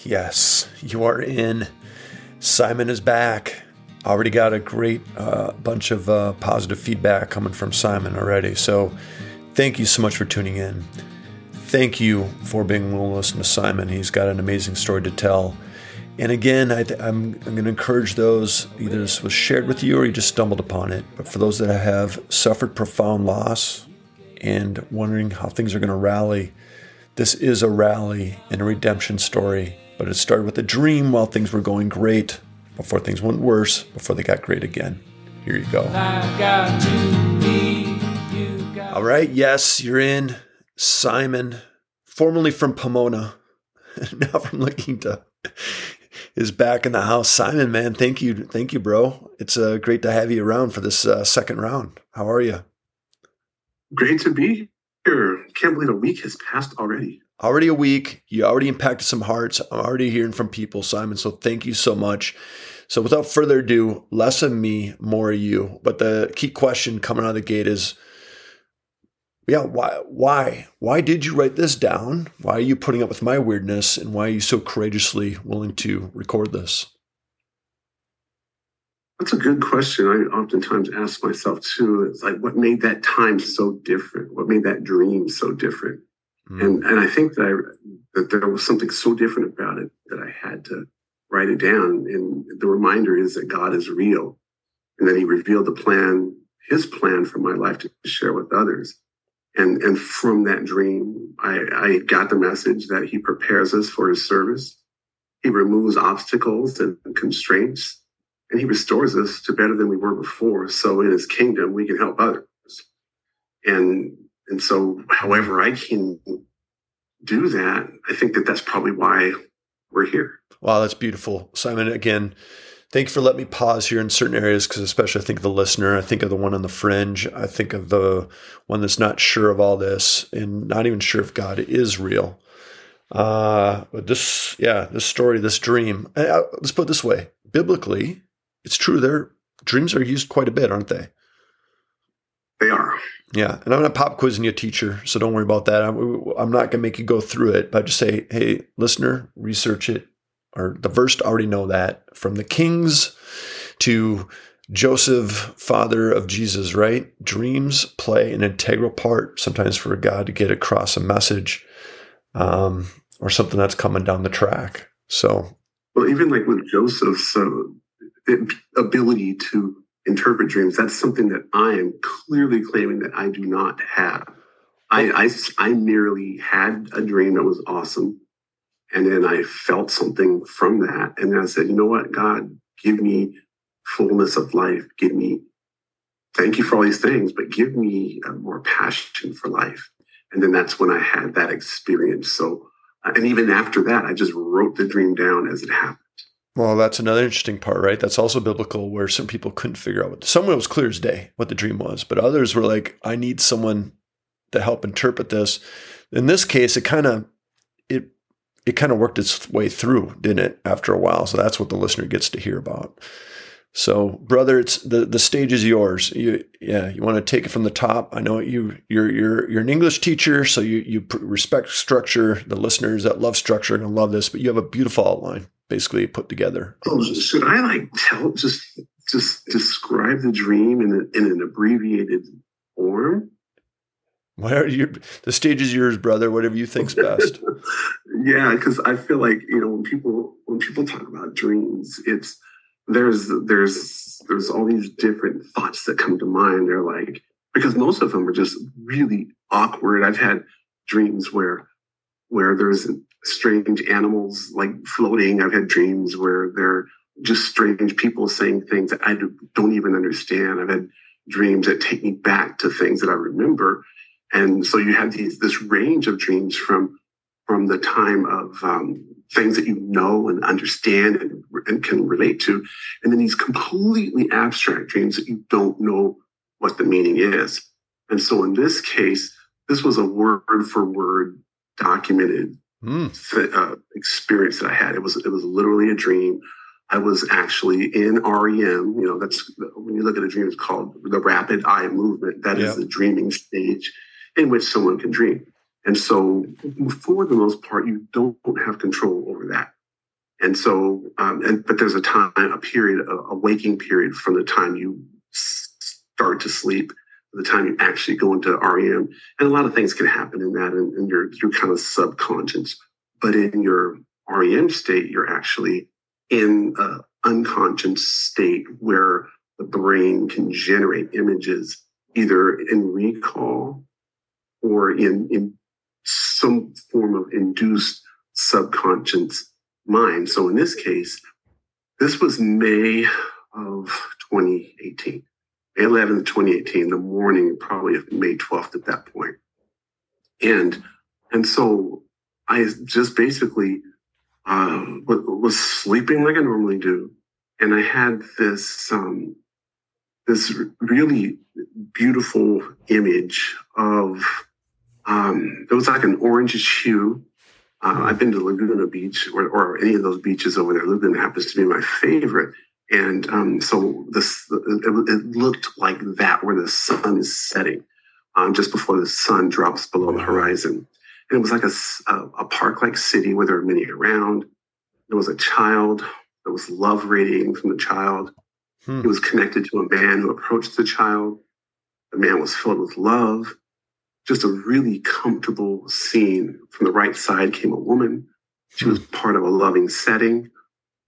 Yes, you are in. Simon is back. Already got a great uh, bunch of uh, positive feedback coming from Simon already. So thank you so much for tuning in. Thank you for being willing to listen to Simon. He's got an amazing story to tell. And again, I am going to encourage those either this was shared with you or you just stumbled upon it. But for those that have suffered profound loss and wondering how things are going to rally, this is a rally and a redemption story. But it started with a dream while things were going great, before things went worse, before they got great again. Here you go. All right, yes, you're in. Simon, formerly from Pomona, now from La Quinta is back in the house. Simon, man, thank you, thank you, bro. It's uh, great to have you around for this uh, second round. How are you? Great to be here. Can't believe a week has passed already. Already a week. You already impacted some hearts. I'm already hearing from people, Simon. So thank you so much. So without further ado, less of me, more of you. But the key question coming out of the gate is yeah, why, why, why did you write this down? Why are you putting up with my weirdness? And why are you so courageously willing to record this? That's a good question. I oftentimes ask myself too. It's like, what made that time so different? What made that dream so different? Mm. And and I think that I, that there was something so different about it that I had to write it down. And the reminder is that God is real, and that He revealed the plan, His plan for my life to share with others. And, and from that dream, I, I got the message that he prepares us for his service. He removes obstacles and constraints, and he restores us to better than we were before. So in his kingdom, we can help others. And, and so however I can do that, I think that that's probably why we're here. Wow, that's beautiful. Simon, again, Thank you for letting me pause here in certain areas because, especially, I think of the listener. I think of the one on the fringe. I think of the one that's not sure of all this and not even sure if God is real. Uh, but this, yeah, this story, this dream. I, I, let's put it this way: biblically, it's true. Their dreams are used quite a bit, aren't they? They are. Yeah, and I'm not pop quizzing you, teacher, so don't worry about that. I'm, I'm not going to make you go through it, but just say, hey, listener, research it, or the verse already know that from the kings to Joseph, father of Jesus, right? Dreams play an integral part sometimes for God to get across a message um, or something that's coming down the track. So, well, even like with Joseph's uh, ability to interpret dreams, that's something that I am clearly claiming that I do not have. I, I, I merely had a dream that was awesome and then I felt something from that. And then I said, you know what, God, give me fullness of life. Give me, thank you for all these things, but give me a more passion for life. And then that's when I had that experience. So, uh, and even after that, I just wrote the dream down as it happened. Well, that's another interesting part, right? That's also biblical where some people couldn't figure out what someone was clear as day what the dream was, but others were like, I need someone to help interpret this. In this case, it kind of it it kind of worked its way through, didn't it, after a while? So that's what the listener gets to hear about. So, brother, it's the, the stage is yours. You, yeah, you want to take it from the top. I know you you're you're you're an English teacher, so you you respect structure. The listeners that love structure are gonna love this, but you have a beautiful outline, basically put together. Oh, should I like tell just just describe the dream in, a, in an abbreviated form? Whatever your the stage is yours, brother. Whatever you think's best. yeah, because I feel like you know when people when people talk about dreams, it's there's there's there's all these different thoughts that come to mind. They're like because most of them are just really awkward. I've had dreams where where there's strange animals like floating. I've had dreams where they're just strange people saying things that I don't even understand. I've had dreams that take me back to things that I remember and so you have these this range of dreams from from the time of um, things that you know and understand and, and can relate to, and then these completely abstract dreams that you don't know what the meaning is. And so in this case, this was a word for word documented mm. uh, experience that I had. It was it was literally a dream. I was actually in REM. You know, that's when you look at a dream, it's called the rapid eye movement. That yep. is the dreaming stage in which someone can dream. And so, for the most part, you don't have control over that. And so, um, and, but there's a time, a period, a, waking period from the time you start to sleep, the time you actually go into REM. And a lot of things can happen in that and, and you're, you're kind of subconscious. But in your REM state, you're actually in an unconscious state where the brain can generate images either in recall or in, in some form of induced subconscious mind. So in this case, this was May of 2018, May 11th, 2018, the morning probably of May 12th at that point. And, and so I just basically uh, was sleeping like I normally do. And I had this, um, this really beautiful image of, um, it was like an orange hue uh, I've been to Laguna Beach or, or, any of those beaches over there. Laguna happens to be my favorite. And um, so this it, it, looked like that where the sun is setting um, just before the sun drops below the horizon. And it was like a, a, a park like city where there were many around. There was a child. There was love radiating from the child. Hmm. He was connected to a man who approached the child. The man was filled with love just a really comfortable scene. From the right side came a woman. She was part of a loving setting.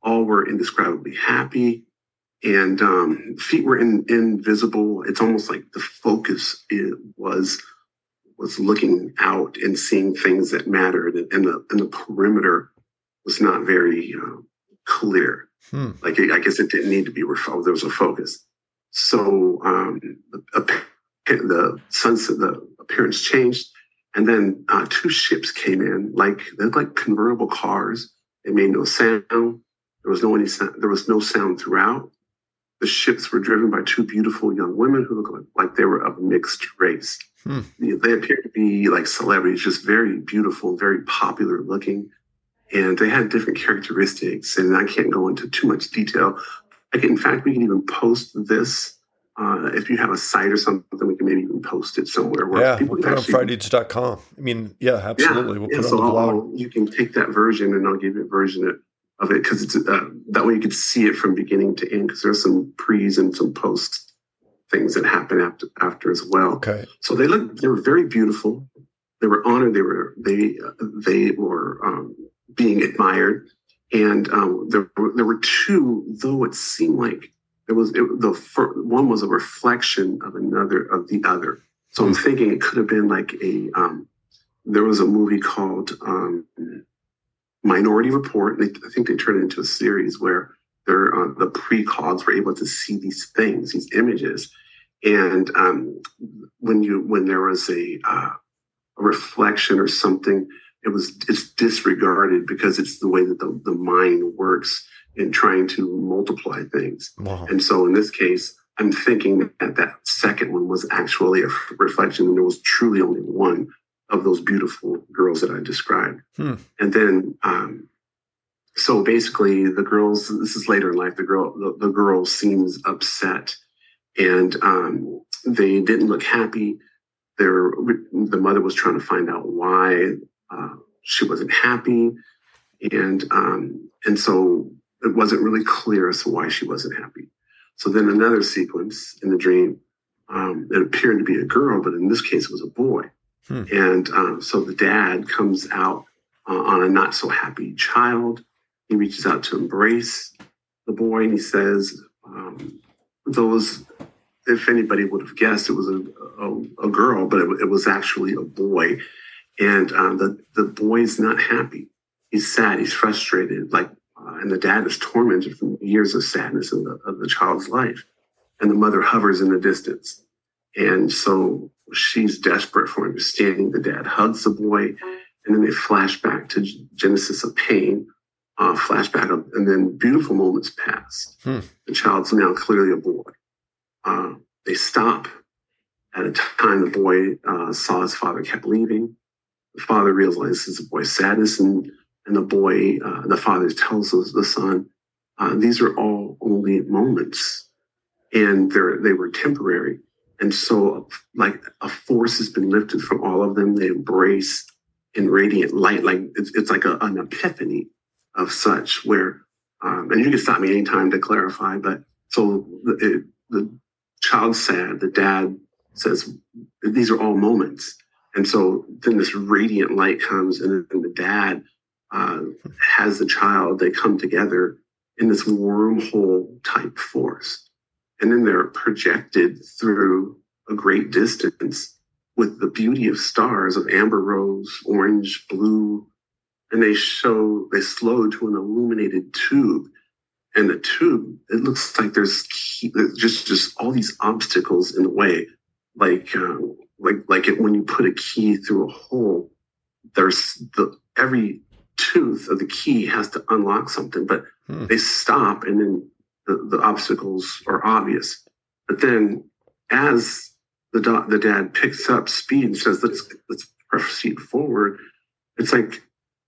All were indescribably happy. And um, feet were in, invisible. It's almost like the focus was was looking out and seeing things that mattered, and the and the perimeter was not very uh, clear. Hmm. Like I guess it didn't need to be where there was a focus. So um, the sunset, the appearance changed. And then uh, two ships came in, like they looked like convertible cars. They made no sound. There was no any sound. There was no sound throughout. The ships were driven by two beautiful young women who looked like, like they were of mixed race. Hmm. They appeared to be like celebrities, just very beautiful, very popular looking, and they had different characteristics. And I can't go into too much detail. I can, in fact, we can even post this uh, if you have a site or something, we can maybe even post it somewhere where yeah, people put actually, on frydudes.com. I mean, yeah, absolutely. Yeah, we'll yeah, put so on the blog. I'll, you can take that version and I'll give you a version of it because it's uh, that way you can see it from beginning to end because there's some pre's and some post things that happen after after as well. Okay. So they look they were very beautiful. They were honored. They were they they were um, being admired, and um, there there were two. Though it seemed like it was it, the first, one was a reflection of another of the other. So I'm thinking it could have been like a um, there was a movie called um, Minority Report. They, I think they turned it into a series where they're uh, the precogs were able to see these things, these images, and um, when you when there was a, uh, a reflection or something, it was it's disregarded because it's the way that the, the mind works in trying to multiply things. Wow. And so in this case, I'm thinking that that second one was actually a reflection, and there was truly only one of those beautiful girls that I described. Hmm. And then, um, so basically, the girls. This is later in life. The girl, the, the girl seems upset, and um, they didn't look happy. Their the mother was trying to find out why uh, she wasn't happy, and um, and so it wasn't really clear as to why she wasn't happy. So then another sequence in the dream, um, it appeared to be a girl, but in this case it was a boy. Hmm. And um, so the dad comes out uh, on a not so happy child. He reaches out to embrace the boy and he says, um, those, if anybody would have guessed, it was a, a, a girl, but it, it, was actually a boy. And um, the, the boy's not happy. He's sad. He's frustrated. Like uh, and the dad is tormented from years of sadness of the, of the child's life. And the mother hovers in the distance. And so she's desperate for understanding. The dad hugs the boy, and then they flash back to Genesis of pain, uh, flashback, of, and then beautiful moments pass. Hmm. The child's now clearly a boy. Uh, they stop at a time the boy uh, saw his father kept leaving. The father realizes the boy's sadness and and the boy, uh, the father tells the son, uh, these are all only moments and they're, they were temporary. And so like a force has been lifted from all of them. They embrace in radiant light. Like it's, it's like a, an epiphany of such where, um, and you can stop me anytime to clarify, but so it, the child's sad, the dad says, these are all moments. And so then this radiant light comes, and, then the dad uh, has the child, they come together in this wormhole type force. And then they're projected through a great distance with the beauty of stars of amber rose, orange, blue. And they show, they slow to an illuminated tube. And the tube, it looks like there's just, just all these obstacles in the way. Like, um, like, like it, when you put a key through a hole, there's the, every tooth of the key has to unlock something, but hmm. they stop and then the, the obstacles are obvious. But then as the, do- the dad picks up speed and says, let's, let's proceed forward, it's like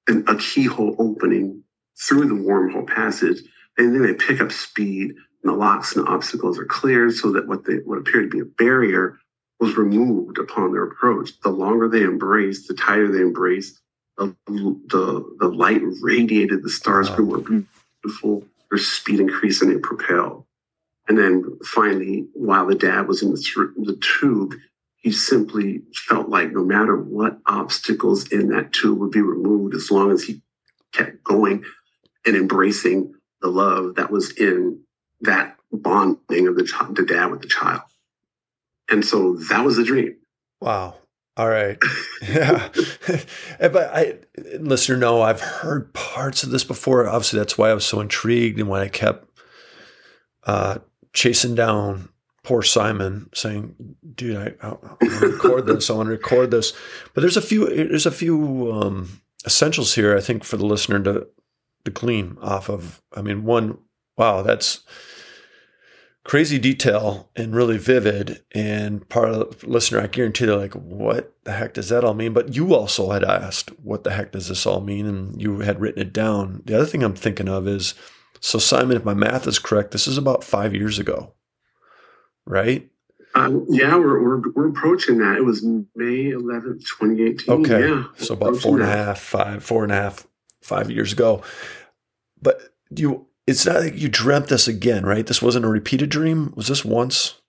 an, a keyhole opening through the wormhole passage. And then they pick up speed and the locks and the obstacles are cleared so that what they, what appeared to be a barrier was removed upon their approach. The longer they embrace, the tighter they embrace, the, the, the light radiated, the stars wow. grew more beautiful, their speed increased, and they propelled. And then finally, while the dad was in the, the tube, he simply felt like no matter what obstacles in that tube would be removed, as long as he kept going and embracing the love that was in that bonding of the, the dad with the child. And so that was the dream. Wow. All right. Yeah. but I, listener, know I've heard parts of this before. Obviously, that's why I was so intrigued and why I kept uh, chasing down poor Simon, saying, "Dude, I, I, I want to record this. I want to record this." But there's a few. There's a few um, essentials here. I think for the listener to to glean off of. I mean, one. Wow, that's crazy detail and really vivid. And part of the listener, I guarantee they're like, what the heck does that all mean? But you also had asked, what the heck does this all mean? And you had written it down. The other thing I'm thinking of is, so Simon, if my math is correct, this is about five years ago, right? Um, yeah, we're, we're, we're approaching that. It was May 11th, 2018. Okay. Yeah, so about four and a half, five, four and a half, five years ago. But do you it's not like you dreamt this again, right? This wasn't a repeated dream. Was this once?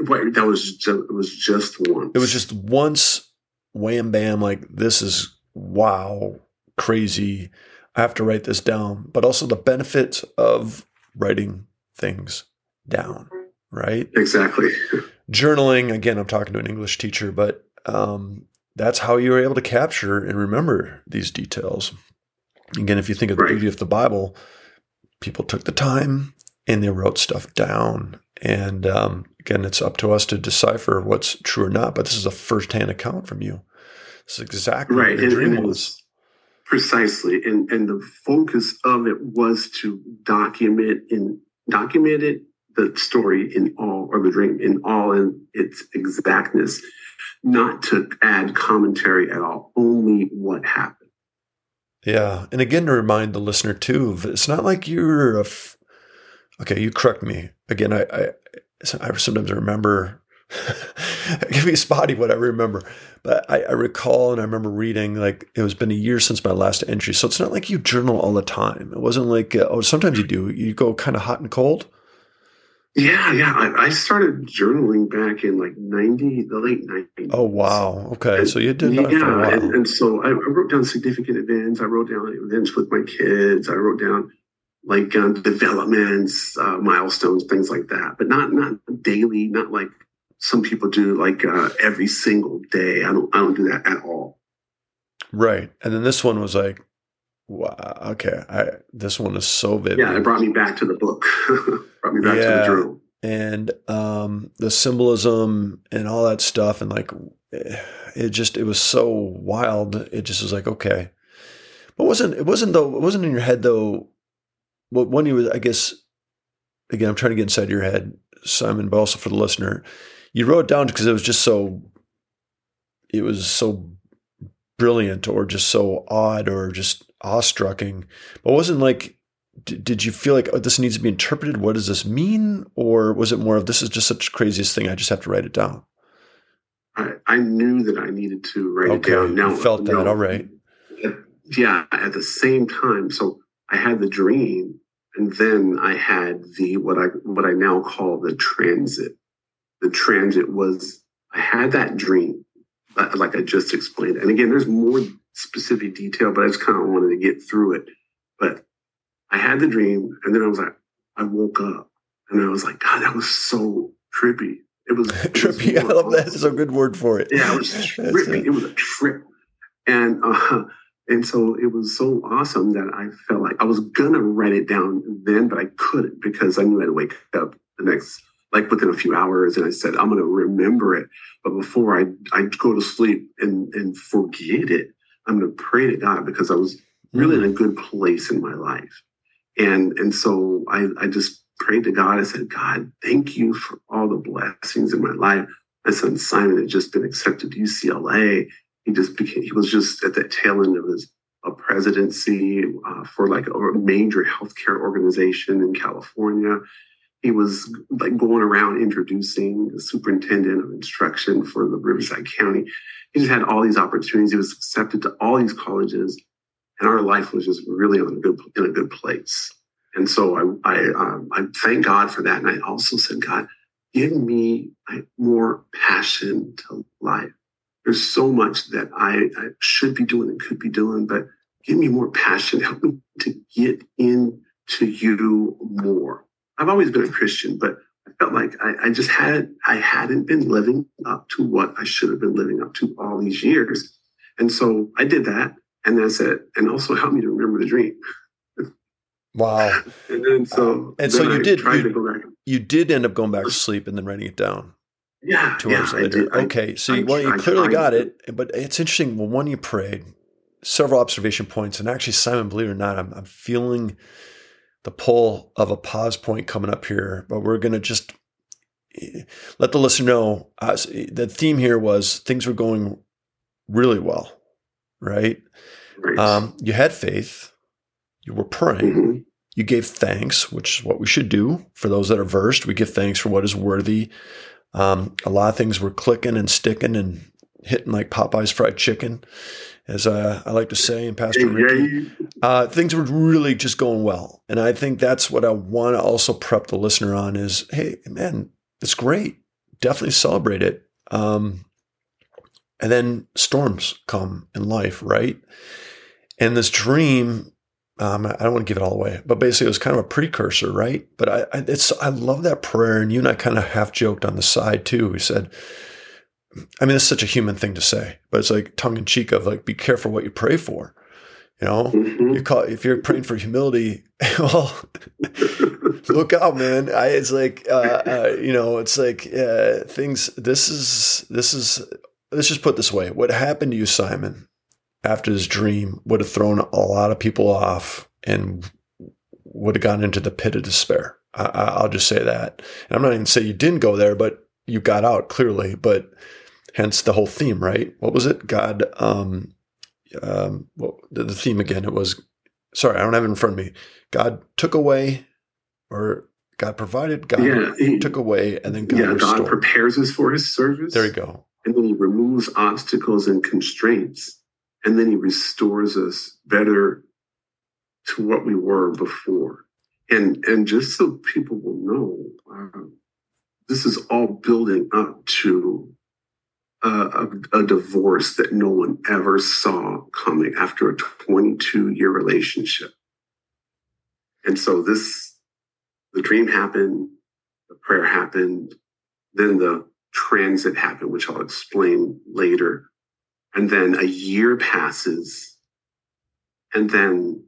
Right, that was just, it was just once. It was just once. Wham bam! Like this is wow, crazy. I have to write this down. But also the benefits of writing things down, right? Exactly. Journaling again. I'm talking to an English teacher, but um, that's how you were able to capture and remember these details. Again, if you think of the right. beauty of the Bible, people took the time and they wrote stuff down. And um, again, it's up to us to decipher what's true or not. But this is a firsthand account from you. This is exactly right. what the and, dream and was. Precisely, and and the focus of it was to document in document it the story in all or the dream in all in its exactness, not to add commentary at all. Only what happened. Yeah. And again, to remind the listener too, it's not like you're a, f- okay, you correct me. Again, I, I, I sometimes remember, give me spotty what I remember, but I, I recall and I remember reading like it was been a year since my last entry. So it's not like you journal all the time. It wasn't like, uh, oh, sometimes you do, you go kind of hot and cold. Yeah, yeah. I, I, started journaling back in like ninety, the late nineties. Oh wow! Okay, and, so you did that yeah, and, and, so I, wrote down significant events. I wrote down events with my kids. I wrote down like um, developments, uh, milestones, things like that. But not not daily. Not like some people do, like uh, every single day. I don't. I don't do that at all. Right, and then this one was like Wow. Okay. I, this one is so vivid. Yeah, it brought me back to the book. brought me back yeah. to the journal. And um, the symbolism and all that stuff, and like eh, it just it was so wild. It just was like okay, but wasn't it wasn't though it wasn't in your head though. What when you was I guess again I'm trying to get inside your head, Simon, but also for the listener, you wrote it down because it was just so. It was so brilliant or just so odd or just awestrucking, but wasn't like, did you feel like oh, this needs to be interpreted? What does this mean? Or was it more of this is just such craziest thing? I just have to write it down. I, I knew that I needed to write okay. it down. Now, you felt that. No, all right. yeah, at the same time, so I had the dream, and then I had the what I what I now call the transit. The transit was I had that dream, like I just explained. And again, there's more specific detail, but I just kind of wanted to get through it. But I had the dream, and then I was like, I woke up, and I was like, God, that was so trippy. It was trippy. I love that. It's a good word for it. Yeah, it was trippy. It was a trip, and uh, and so it was so awesome that I felt like I was gonna write it down then, but I couldn't because I knew I'd wake up the next like within a few hours, and I said I'm gonna remember it. But before I I go to sleep and and forget it, I'm gonna pray to God because I was really in a good place in my life, and and so I I just prayed to God. I said, God, thank you for all the blessings in my life. My son Simon had just been accepted to UCLA. He just became, he was just at the tail end of his a presidency uh, for like a major healthcare organization in California. He was like going around introducing the superintendent of instruction for the Riverside County. He just had all these opportunities. He was accepted to all these colleges, and our life was just really on a good in a good place. And so I, I, um, I thank God for that. And I also said, God, give me more passion to life. There's so much that I, I should be doing and could be doing, but give me more passion. Help me to get into you more. I've always been a Christian, but I felt like I, I just had I hadn't been living up to what I should have been living up to all these years. And so I did that. And that's it. and also help me to remember the dream. Wow. and then so and so you I did you, you, did end up going back to sleep and then writing it down. Yeah. Two yeah, hours later. I, okay. So you, well, you clearly got it, but it's interesting. Well, one you prayed, several observation points, and actually, Simon, believe it or not, I'm, I'm feeling the pull of a pause point coming up here, but we're going to just eh, let the listener know uh, the theme here was things were going really well, right? right. Um, you had faith, you were praying, mm-hmm. you gave thanks, which is what we should do for those that are versed. We give thanks for what is worthy. Um, a lot of things were clicking and sticking and hitting like Popeye's fried chicken, as uh, I like to say. And Pastor Ricky, uh, things were really just going well. And I think that's what I want to also prep the listener on is, hey, man, it's great. Definitely celebrate it. Um, and then storms come in life, right? And this dream um, I don't want to give it all away, but basically it was kind of a precursor, right? But I, I, it's I love that prayer, and you and I kind of half joked on the side too. We said, I mean, it's such a human thing to say, but it's like tongue in cheek of like, be careful what you pray for. You know, mm-hmm. you call if you're praying for humility, well, look out, man. I, it's like, uh, uh, you know, it's like uh, things. This is this is. Let's just put this way: what happened to you, Simon? after this dream would have thrown a lot of people off and would have gone into the pit of despair. I, will just say that. And I'm not even saying you didn't go there, but you got out clearly. But hence the whole theme, right? What was it? God, um, um, well, the, the theme again, it was, sorry, I don't have it in front of me. God took away or God provided, God yeah, he, took away, and then God yeah, restored. God prepares us for his service. There you go. And then he removes obstacles and constraints and then he restores us better to what we were before. And and just so people will know, uh, this is all building up to a, a, a, divorce that no one ever saw coming after a 22 year relationship. And so this, the dream happened, the prayer happened, then the transit happened, which I'll explain later. And then a year passes. And then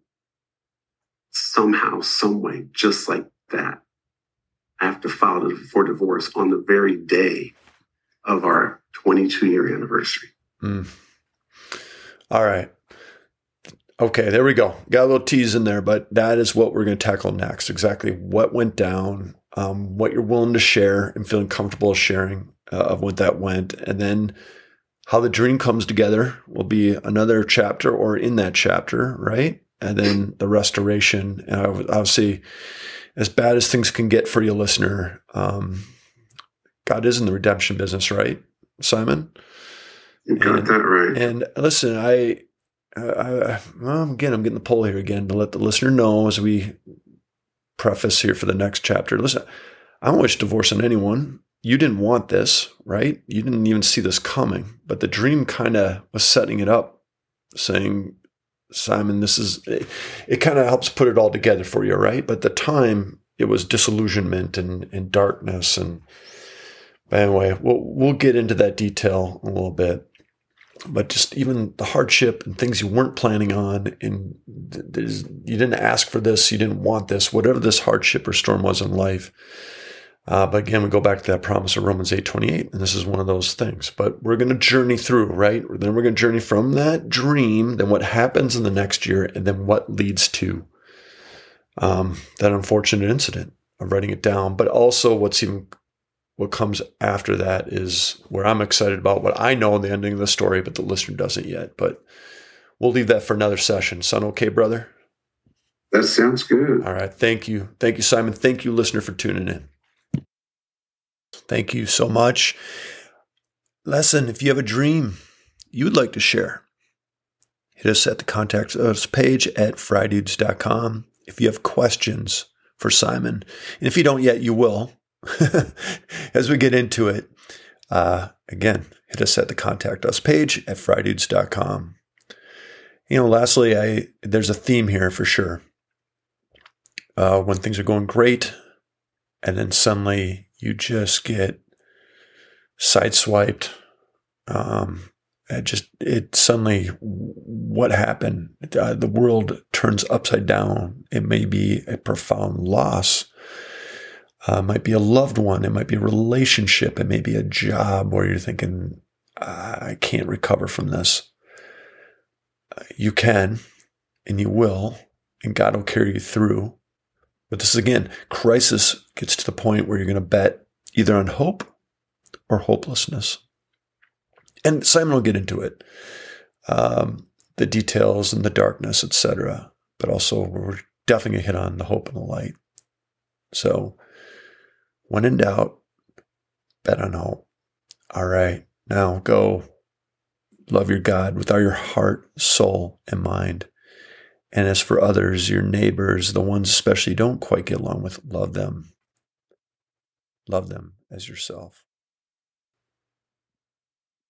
somehow, some way, just like that, Have to file for divorce on the very day of our 22 year anniversary. Mm. All right. Okay, there we go. Got a little tease in there, but that is what we're going to tackle next. Exactly what went down, um, what you're willing to share and feeling comfortable sharing uh, of what that went, and then how the dream comes together will be another chapter or in that chapter, right? And then the restoration. And obviously, as bad as things can get for you, listener, um, God is in the redemption business, right, Simon? You got and, that right. And listen, I uh, well, again, I'm getting the pull here again to let the listener know as we preface here for the next chapter. Listen, I don't wish divorce on anyone. You didn't want this, right? You didn't even see this coming, but the dream kind of was setting it up, saying, Simon, this is, it, it kind of helps put it all together for you, right? But the time, it was disillusionment and, and darkness. And but anyway, we'll, we'll get into that detail a little bit but just even the hardship and things you weren't planning on and you didn't ask for this you didn't want this whatever this hardship or storm was in life uh, but again we go back to that promise of romans 8 28 and this is one of those things but we're going to journey through right then we're going to journey from that dream then what happens in the next year and then what leads to um, that unfortunate incident of writing it down but also what's even what comes after that is where I'm excited about what I know in the ending of the story, but the listener doesn't yet. But we'll leave that for another session. Sound okay, brother? That sounds good. All right. Thank you. Thank you, Simon. Thank you, listener, for tuning in. Thank you so much. Lesson if you have a dream you'd like to share, hit us at the contact us page at frydudes.com. If you have questions for Simon, and if you don't yet, you will as we get into it, uh, again, hit us at the contact us page at frydudes.com. You know, lastly, I there's a theme here for sure. Uh, when things are going great, and then suddenly you just get sideswiped. Um, it just it suddenly what happened? Uh, the world turns upside down. It may be a profound loss uh, might be a loved one. It might be a relationship. It may be a job where you're thinking, I can't recover from this. Uh, you can and you will, and God will carry you through. But this is again, crisis gets to the point where you're going to bet either on hope or hopelessness. And Simon will get into it, um, the details and the darkness, etc. But also, we're definitely going to hit on the hope and the light. So, when in doubt, bet on hope. All right, now go love your God with all your heart, soul, and mind. And as for others, your neighbors, the ones especially don't quite get along with, love them. Love them as yourself.